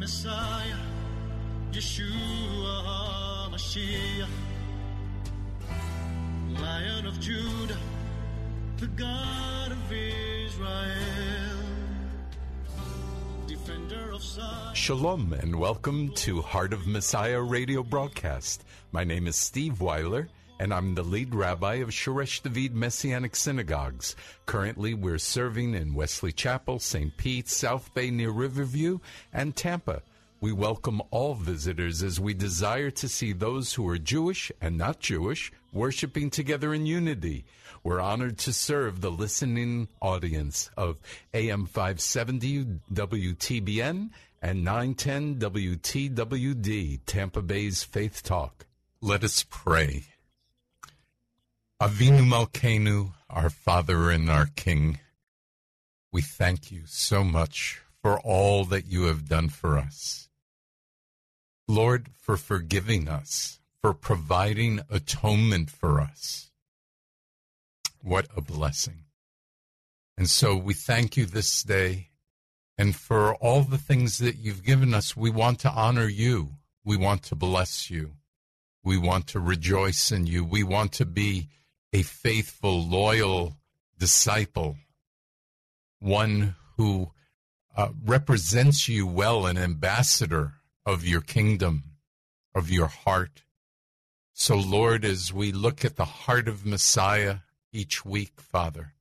Messiah, Yeshua Lion of Judah, the God of Israel. Defender of Zion. Shalom and welcome to Heart of Messiah radio broadcast. My name is Steve Weiler and I'm the lead rabbi of Shoresh David Messianic Synagogues. Currently, we're serving in Wesley Chapel, St. Pete, South Bay near Riverview, and Tampa. We welcome all visitors as we desire to see those who are Jewish and not Jewish worshiping together in unity. We're honored to serve the listening audience of AM 570 WTBN and 910 WTWD, Tampa Bay's Faith Talk. Let us pray. Avinu Malkeinu, our Father and our King, we thank you so much for all that you have done for us. Lord, for forgiving us, for providing atonement for us. What a blessing. And so we thank you this day. And for all the things that you've given us, we want to honor you. We want to bless you. We want to rejoice in you. We want to be a faithful, loyal disciple, one who uh, represents you well, an ambassador of your kingdom, of your heart. So, Lord, as we look at the heart of Messiah each week, Father,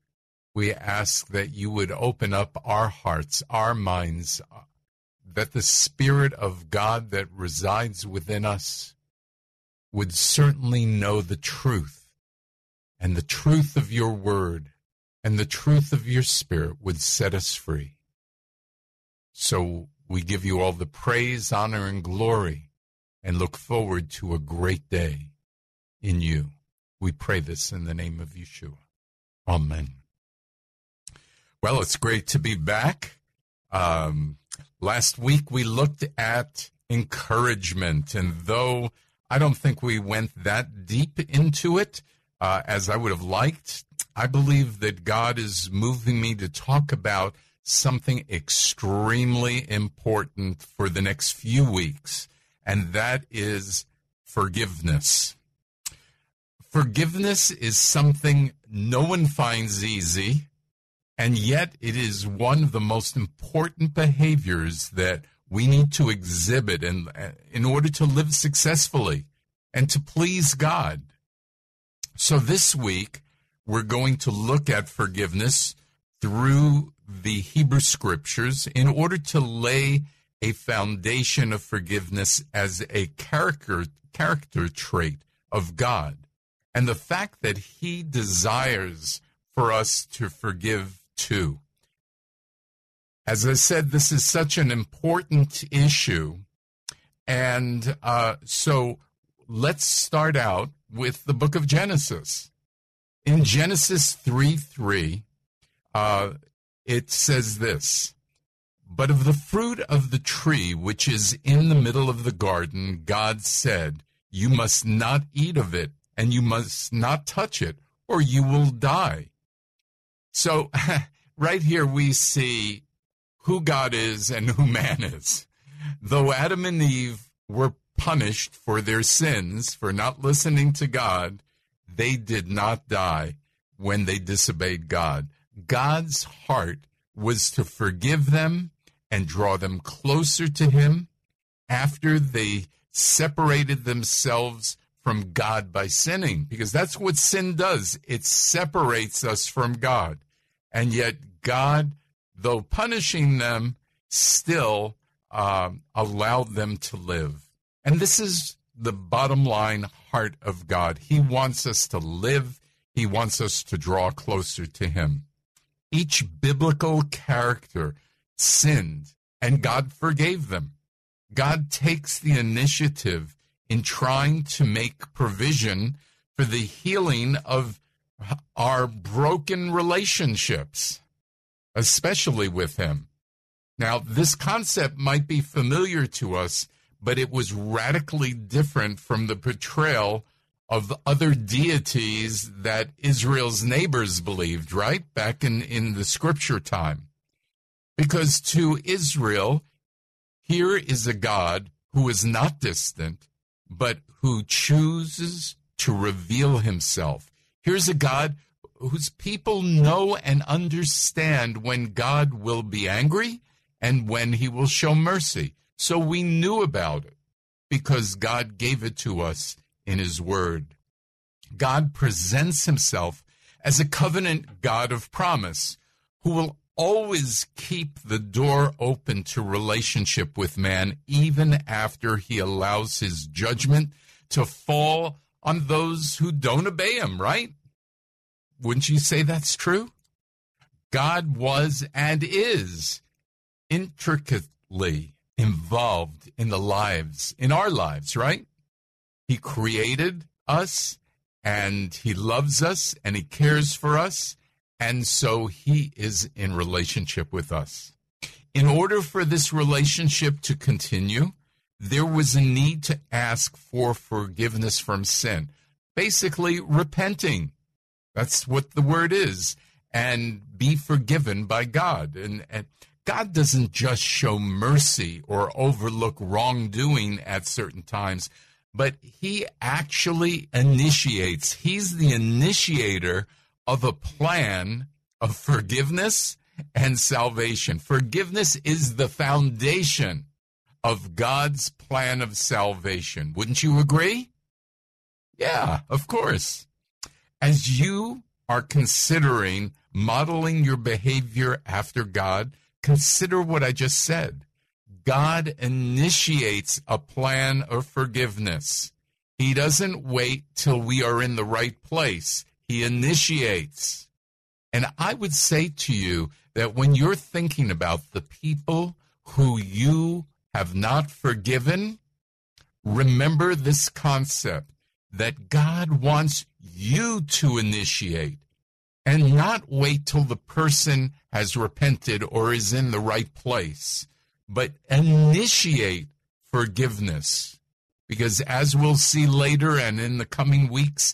we ask that you would open up our hearts, our minds, that the Spirit of God that resides within us would certainly know the truth, and the truth of your word and the truth of your Spirit would set us free. So we give you all the praise, honor, and glory, and look forward to a great day in you. We pray this in the name of Yeshua. Amen. Well, it's great to be back. Um, last week we looked at encouragement, and though I don't think we went that deep into it uh, as I would have liked, I believe that God is moving me to talk about something extremely important for the next few weeks, and that is forgiveness. Forgiveness is something no one finds easy, and yet it is one of the most important behaviors that we need to exhibit in, in order to live successfully and to please God. So this week, we're going to look at forgiveness through the Hebrew scriptures in order to lay a foundation of forgiveness as a character character trait of God and the fact that he desires for us to forgive too. As I said, this is such an important issue. And uh, so let's start out with the book of Genesis. In Genesis 3 3, uh, it says this But of the fruit of the tree which is in the middle of the garden, God said, You must not eat of it, and you must not touch it, or you will die. So, right here we see who God is and who man is. Though Adam and Eve were punished for their sins, for not listening to God, they did not die when they disobeyed God. God's heart was to forgive them and draw them closer to Him after they separated themselves from God by sinning, because that's what sin does. It separates us from God. And yet, God, though punishing them, still um, allow them to live. And this is the bottom line heart of God. He wants us to live, He wants us to draw closer to Him. Each biblical character sinned, and God forgave them. God takes the initiative in trying to make provision for the healing of our broken relationships, especially with Him. Now, this concept might be familiar to us, but it was radically different from the portrayal of other deities that Israel's neighbors believed, right? Back in, in the scripture time. Because to Israel, here is a God who is not distant, but who chooses to reveal himself. Here's a God whose people know and understand when God will be angry and when he will show mercy. So we knew about it because God gave it to us in his word. God presents himself as a covenant God of promise who will always keep the door open to relationship with man even after he allows his judgment to fall on those who don't obey him, right? Wouldn't you say that's true? God was and is intricately involved in the lives, in our lives, right? He created us and he loves us and he cares for us and so he is in relationship with us. In order for this relationship to continue, there was a need to ask for forgiveness from sin. Basically, repenting. That's what the word is. And be forgiven by God. And, and God doesn't just show mercy or overlook wrongdoing at certain times, but He actually initiates. He's the initiator of a plan of forgiveness and salvation. Forgiveness is the foundation of God's plan of salvation. Wouldn't you agree? Yeah, of course. As you are considering modeling your behavior after God, consider what I just said. God initiates a plan of forgiveness. He doesn't wait till we are in the right place. He initiates. And I would say to you that when you're thinking about the people who you have not forgiven, remember this concept that God wants you to initiate and not wait till the person has repented or is in the right place, but initiate forgiveness. Because as we'll see later and in the coming weeks,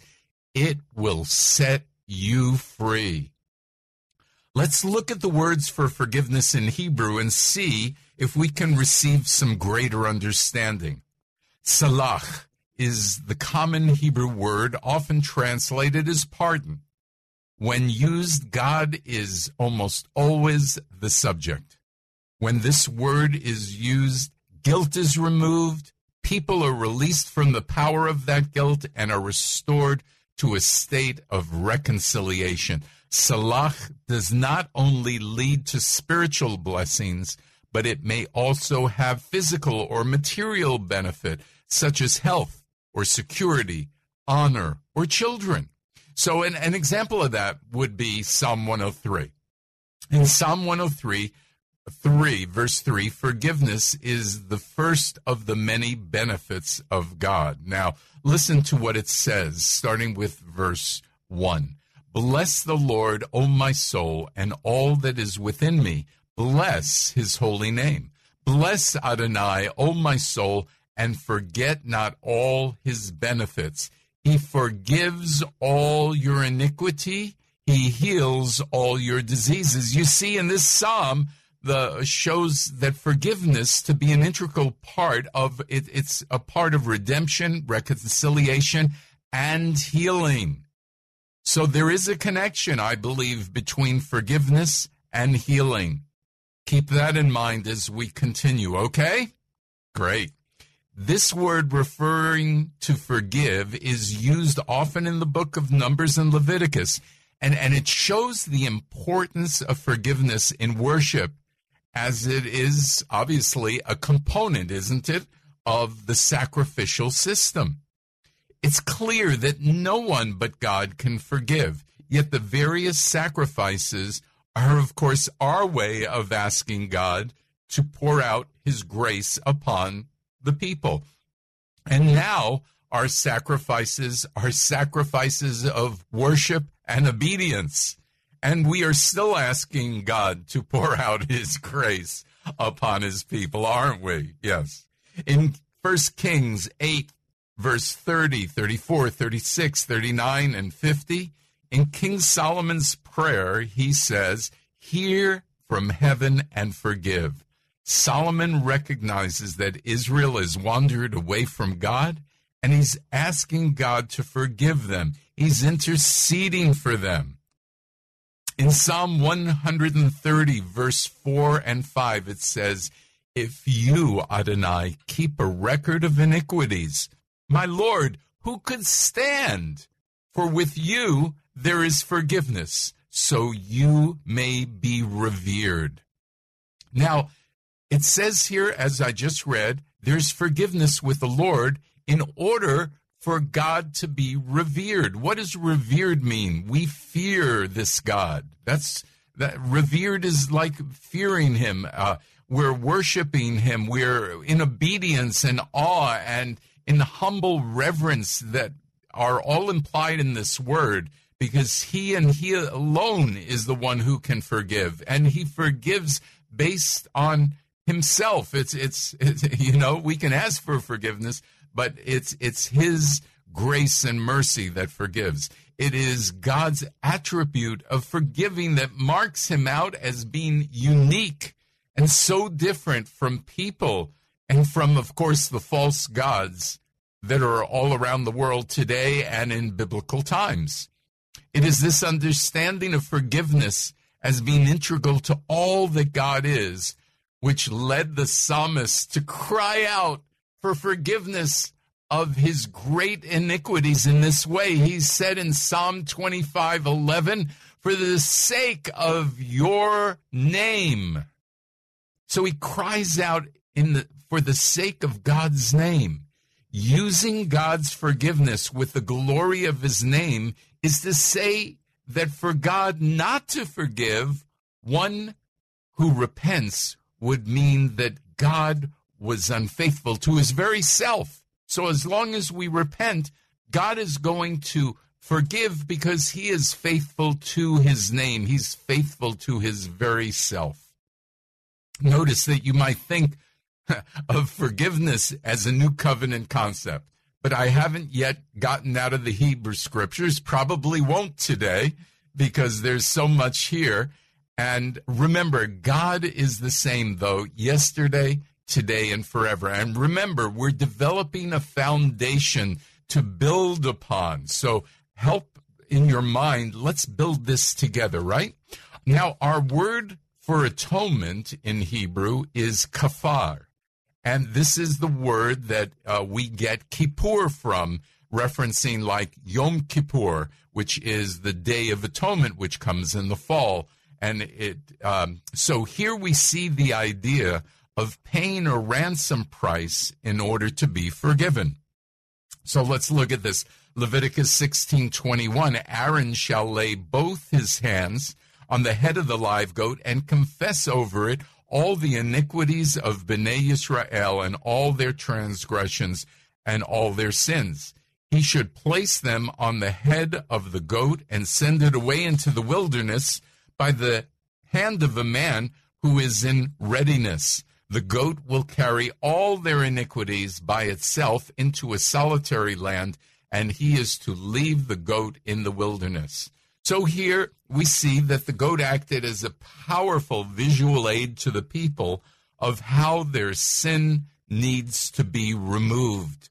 it will set you free. Let's look at the words for forgiveness in Hebrew and see if we can receive some greater understanding. Salach is the common Hebrew word often translated as pardon. When used, God is almost always the subject. When this word is used, guilt is removed, people are released from the power of that guilt and are restored to a state of reconciliation. Salach does not only lead to spiritual blessings, but it may also have physical or material benefit, such as health or security, honor, or children. So, an, an example of that would be Psalm 103. In Psalm 103, 3, verse 3, forgiveness is the first of the many benefits of God. Now, listen to what it says, starting with verse 1. Bless the Lord, O my soul, and all that is within me. Bless his holy name. Bless Adonai, O my soul, and forget not all his benefits. He forgives all your iniquity. He heals all your diseases. You see, in this psalm, the shows that forgiveness to be an integral part of it, it's a part of redemption, reconciliation, and healing. So there is a connection, I believe, between forgiveness and healing. Keep that in mind as we continue, okay? Great. This word referring to forgive is used often in the book of Numbers and Leviticus, and, and it shows the importance of forgiveness in worship as it is obviously a component, isn't it, of the sacrificial system. It's clear that no one but God can forgive, yet the various sacrifices are, of course, our way of asking God to pour out his grace upon the people. And now our sacrifices are sacrifices of worship and obedience. And we are still asking God to pour out his grace upon his people, aren't we? Yes. In 1 Kings 8, verse 30, 34, 36, 39, and 50, in King Solomon's prayer, he says, Hear from heaven and forgive. Solomon recognizes that Israel has wandered away from God and he's asking God to forgive them. He's interceding for them. In Psalm 130, verse 4 and 5, it says, If you, Adonai, keep a record of iniquities, my Lord, who could stand? For with you there is forgiveness, so you may be revered. Now, it says here, as I just read, there's forgiveness with the Lord in order for God to be revered. What does revered mean? We fear this God. That's that revered is like fearing him. Uh, we're worshiping him. We're in obedience and awe and in humble reverence that are all implied in this word because he and he alone is the one who can forgive and he forgives based on himself it's, it's it's you know we can ask for forgiveness but it's it's his grace and mercy that forgives it is god's attribute of forgiving that marks him out as being unique and so different from people and from, of course, the false gods that are all around the world today and in biblical times. It is this understanding of forgiveness as being integral to all that God is, which led the psalmist to cry out for forgiveness of his great iniquities in this way. He said in Psalm 25 11, For the sake of your name. So he cries out in the for the sake of God's name. Using God's forgiveness with the glory of his name is to say that for God not to forgive, one who repents would mean that God was unfaithful to his very self. So as long as we repent, God is going to forgive because he is faithful to his name. He's faithful to his very self. Notice that you might think of forgiveness as a new covenant concept. But I haven't yet gotten out of the Hebrew scriptures, probably won't today because there's so much here. And remember, God is the same though, yesterday, today, and forever. And remember, we're developing a foundation to build upon. So help in your mind. Let's build this together, right? Now, our word for atonement in Hebrew is kafar. And this is the word that uh, we get Kippur from, referencing like Yom Kippur, which is the Day of Atonement, which comes in the fall. And it, um, so here we see the idea of paying a ransom price in order to be forgiven. So let's look at this. Leviticus 16:21 Aaron shall lay both his hands on the head of the live goat and confess over it all the iniquities of Bnei Israel and all their transgressions and all their sins. He should place them on the head of the goat and send it away into the wilderness by the hand of a man who is in readiness. The goat will carry all their iniquities by itself into a solitary land, and he is to leave the goat in the wilderness. So here we see that the goat acted as a powerful visual aid to the people of how their sin needs to be removed.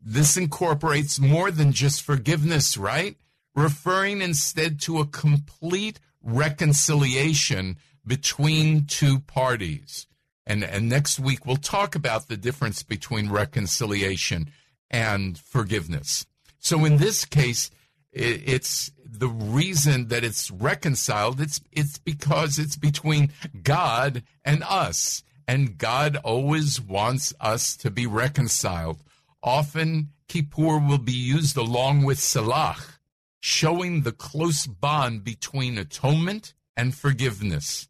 This incorporates more than just forgiveness, right? Referring instead to a complete reconciliation between two parties. And, and next week we'll talk about the difference between reconciliation and forgiveness. So in this case, it's the reason that it's reconciled, it's it's because it's between God and us. And God always wants us to be reconciled. Often Kippur will be used along with Salach, showing the close bond between atonement and forgiveness.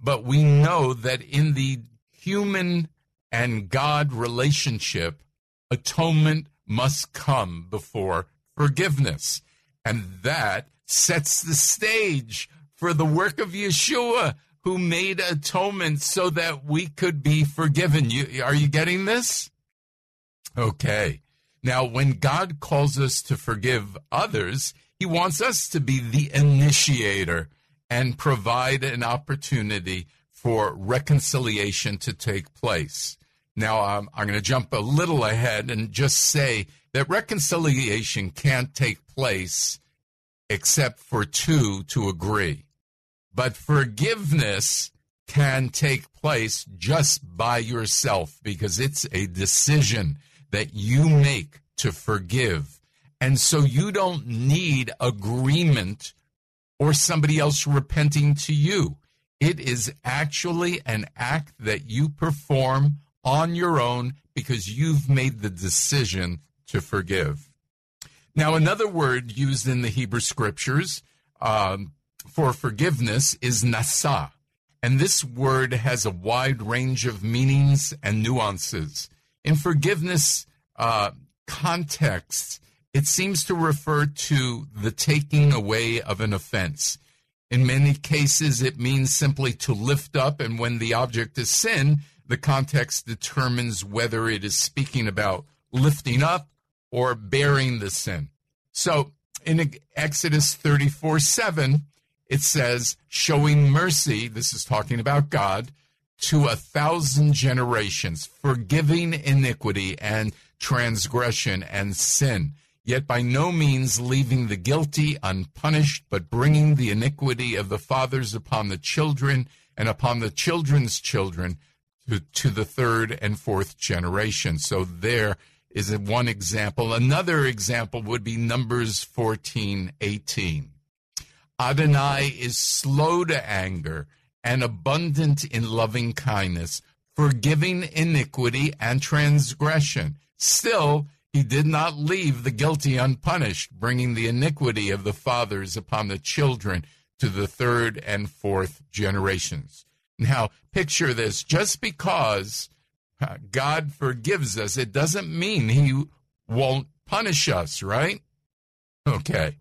But we know that in the human and God relationship, atonement must come before forgiveness. And that sets the stage for the work of Yeshua, who made atonement so that we could be forgiven. You, are you getting this? Okay. Now, when God calls us to forgive others, he wants us to be the initiator and provide an opportunity for reconciliation to take place. Now, um, I'm going to jump a little ahead and just say that reconciliation can't take place except for two to agree. But forgiveness can take place just by yourself because it's a decision that you make to forgive. And so you don't need agreement or somebody else repenting to you. It is actually an act that you perform on your own because you've made the decision to forgive. Now, another word used in the Hebrew scriptures um, for forgiveness is nasa. And this word has a wide range of meanings and nuances. In forgiveness uh, context, it seems to refer to the taking away of an offense. In many cases, it means simply to lift up, and when the object is sin, the context determines whether it is speaking about lifting up or bearing the sin. So in Exodus 34 7, it says, showing mercy, this is talking about God, to a thousand generations, forgiving iniquity and transgression and sin, yet by no means leaving the guilty unpunished, but bringing the iniquity of the fathers upon the children and upon the children's children to, to the third and fourth generation. So there is one example. Another example would be Numbers 14, 18. Adonai is slow to anger and abundant in loving kindness, forgiving iniquity and transgression. Still, he did not leave the guilty unpunished, bringing the iniquity of the fathers upon the children to the third and fourth generations. Now, picture this just because uh, God forgives us, it doesn't mean he won't punish us, right? Okay.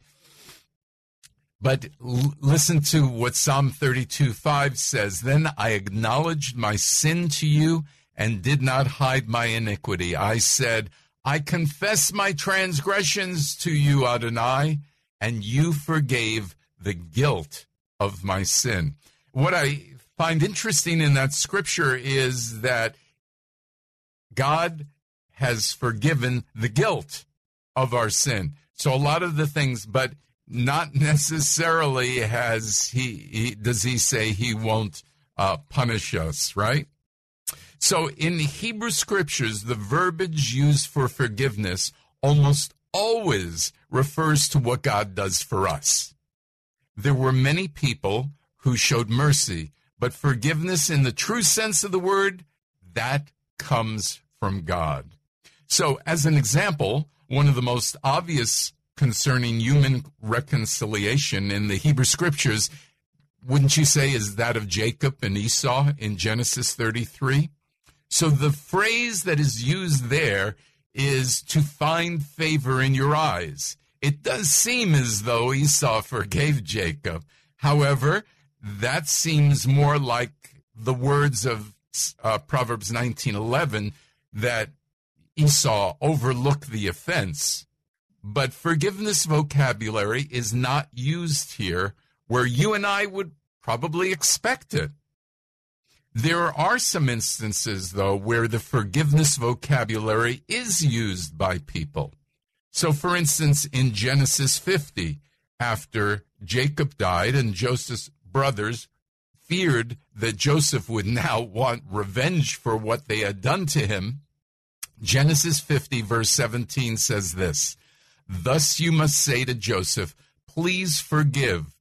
But l- listen to what Psalm 32 5 says. Then I acknowledged my sin to you and did not hide my iniquity. I said, I confess my transgressions to you, Adonai, and you forgave the guilt of my sin. What I find interesting in that scripture is that God has forgiven the guilt of our sin. So a lot of the things, but not necessarily has he, he does he say he won't uh, punish us, right? So in the Hebrew scriptures, the verbiage used for forgiveness almost always refers to what God does for us. There were many people who showed mercy but forgiveness in the true sense of the word, that comes from God. So, as an example, one of the most obvious concerning human reconciliation in the Hebrew scriptures, wouldn't you say, is that of Jacob and Esau in Genesis 33? So the phrase that is used there is to find favor in your eyes. It does seem as though Esau forgave Jacob. However, that seems more like the words of uh, Proverbs 19:11 that Esau overlooked the offense. But forgiveness vocabulary is not used here where you and I would probably expect it. There are some instances, though, where the forgiveness vocabulary is used by people. So, for instance, in Genesis 50, after Jacob died and Joseph's brothers feared that Joseph would now want revenge for what they had done to him. Genesis 50, verse 17 says this Thus you must say to Joseph, please forgive,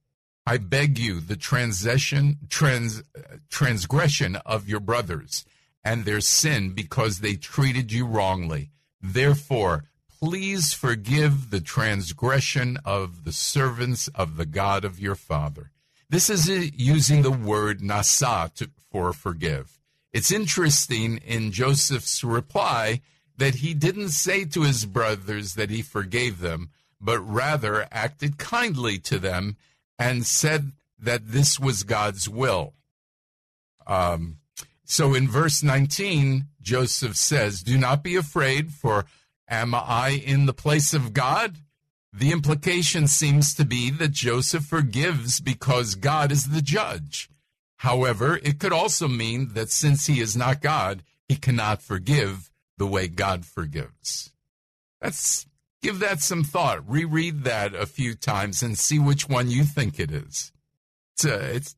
I beg you, the transition, trans, transgression of your brothers and their sin because they treated you wrongly. Therefore, please forgive the transgression of the servants of the God of your father. This is using the word nasa to, for forgive. It's interesting in Joseph's reply that he didn't say to his brothers that he forgave them, but rather acted kindly to them and said that this was God's will. Um, so in verse 19, Joseph says, Do not be afraid, for am I in the place of God? The implication seems to be that Joseph forgives because God is the judge. However, it could also mean that since he is not God, he cannot forgive the way God forgives. Let's give that some thought. Reread that a few times and see which one you think it is. It's, a, it's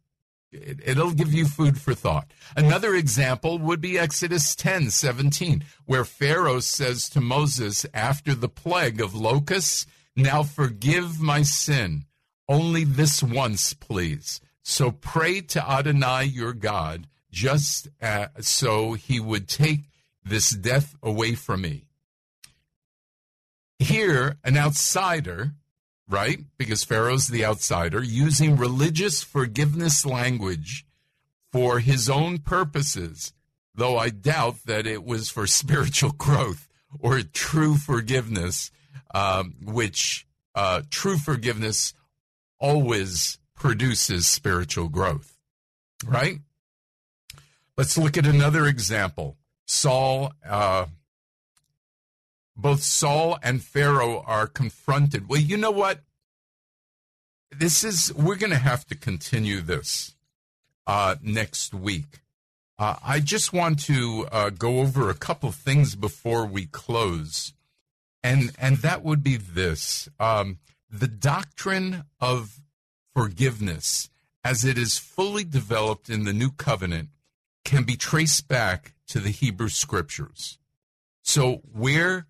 it, will give you food for thought. Another example would be Exodus 10 17, where Pharaoh says to Moses after the plague of locusts, Now forgive my sin, only this once, please. So pray to Adonai your God, just uh, so he would take this death away from me. Here, an outsider, right? Because Pharaoh's the outsider, using religious forgiveness language for his own purposes, though I doubt that it was for spiritual growth or true forgiveness, um, which uh, true forgiveness always produces spiritual growth, right? Let's look at another example. Saul, uh, both Saul and Pharaoh are confronted. Well, you know what? This is, we're going to have to continue this uh, next week. Uh, I just want to uh, go over a couple things before we close, and and that would be this: um, the doctrine of forgiveness, as it is fully developed in the New Covenant, can be traced back to the Hebrew Scriptures. So where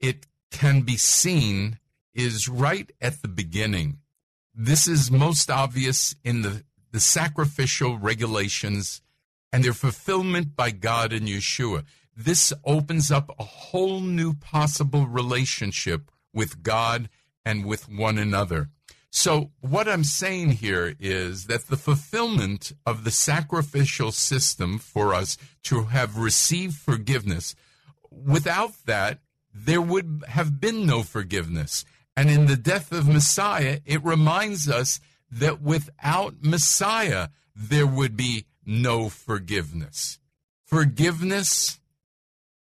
it can be seen is right at the beginning. This is most obvious in the, the sacrificial regulations and their fulfillment by God in Yeshua. This opens up a whole new possible relationship with God and with one another. So, what I'm saying here is that the fulfillment of the sacrificial system for us to have received forgiveness, without that, there would have been no forgiveness. And in the death of Messiah, it reminds us that without Messiah, there would be no forgiveness. Forgiveness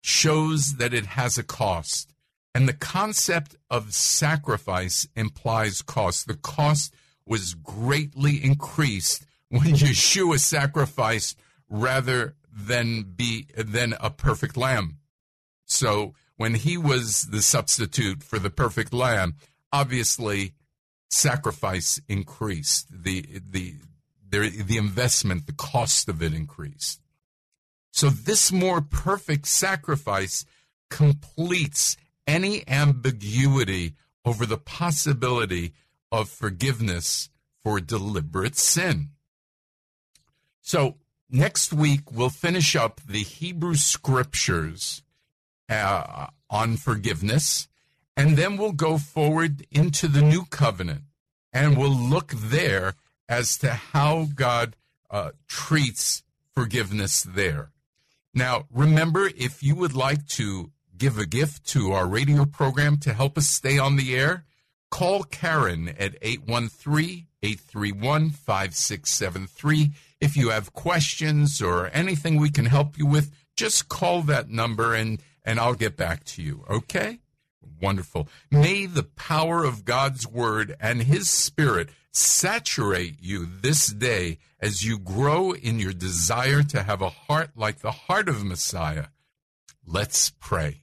shows that it has a cost. And the concept of sacrifice implies cost. The cost was greatly increased when Yeshua sacrificed rather than be than a perfect lamb. So when he was the substitute for the perfect lamb, obviously sacrifice increased. The, the, the, the investment, the cost of it increased. So this more perfect sacrifice completes any ambiguity over the possibility of forgiveness for deliberate sin. So next week, we'll finish up the Hebrew scriptures uh, on forgiveness. And then we'll go forward into the new covenant and we'll look there as to how God uh, treats forgiveness there. Now, remember, if you would like to give a gift to our radio program to help us stay on the air, call Karen at 813 831 5673. If you have questions or anything we can help you with, just call that number and and I'll get back to you. Okay? Wonderful. May the power of God's word and his spirit saturate you this day as you grow in your desire to have a heart like the heart of Messiah. Let's pray.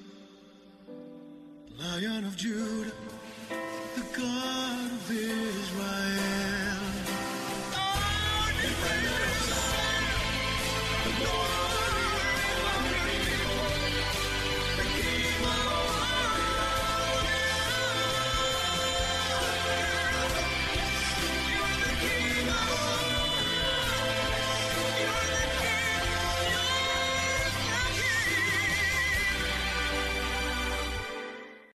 Lion of Judah, the God of Israel.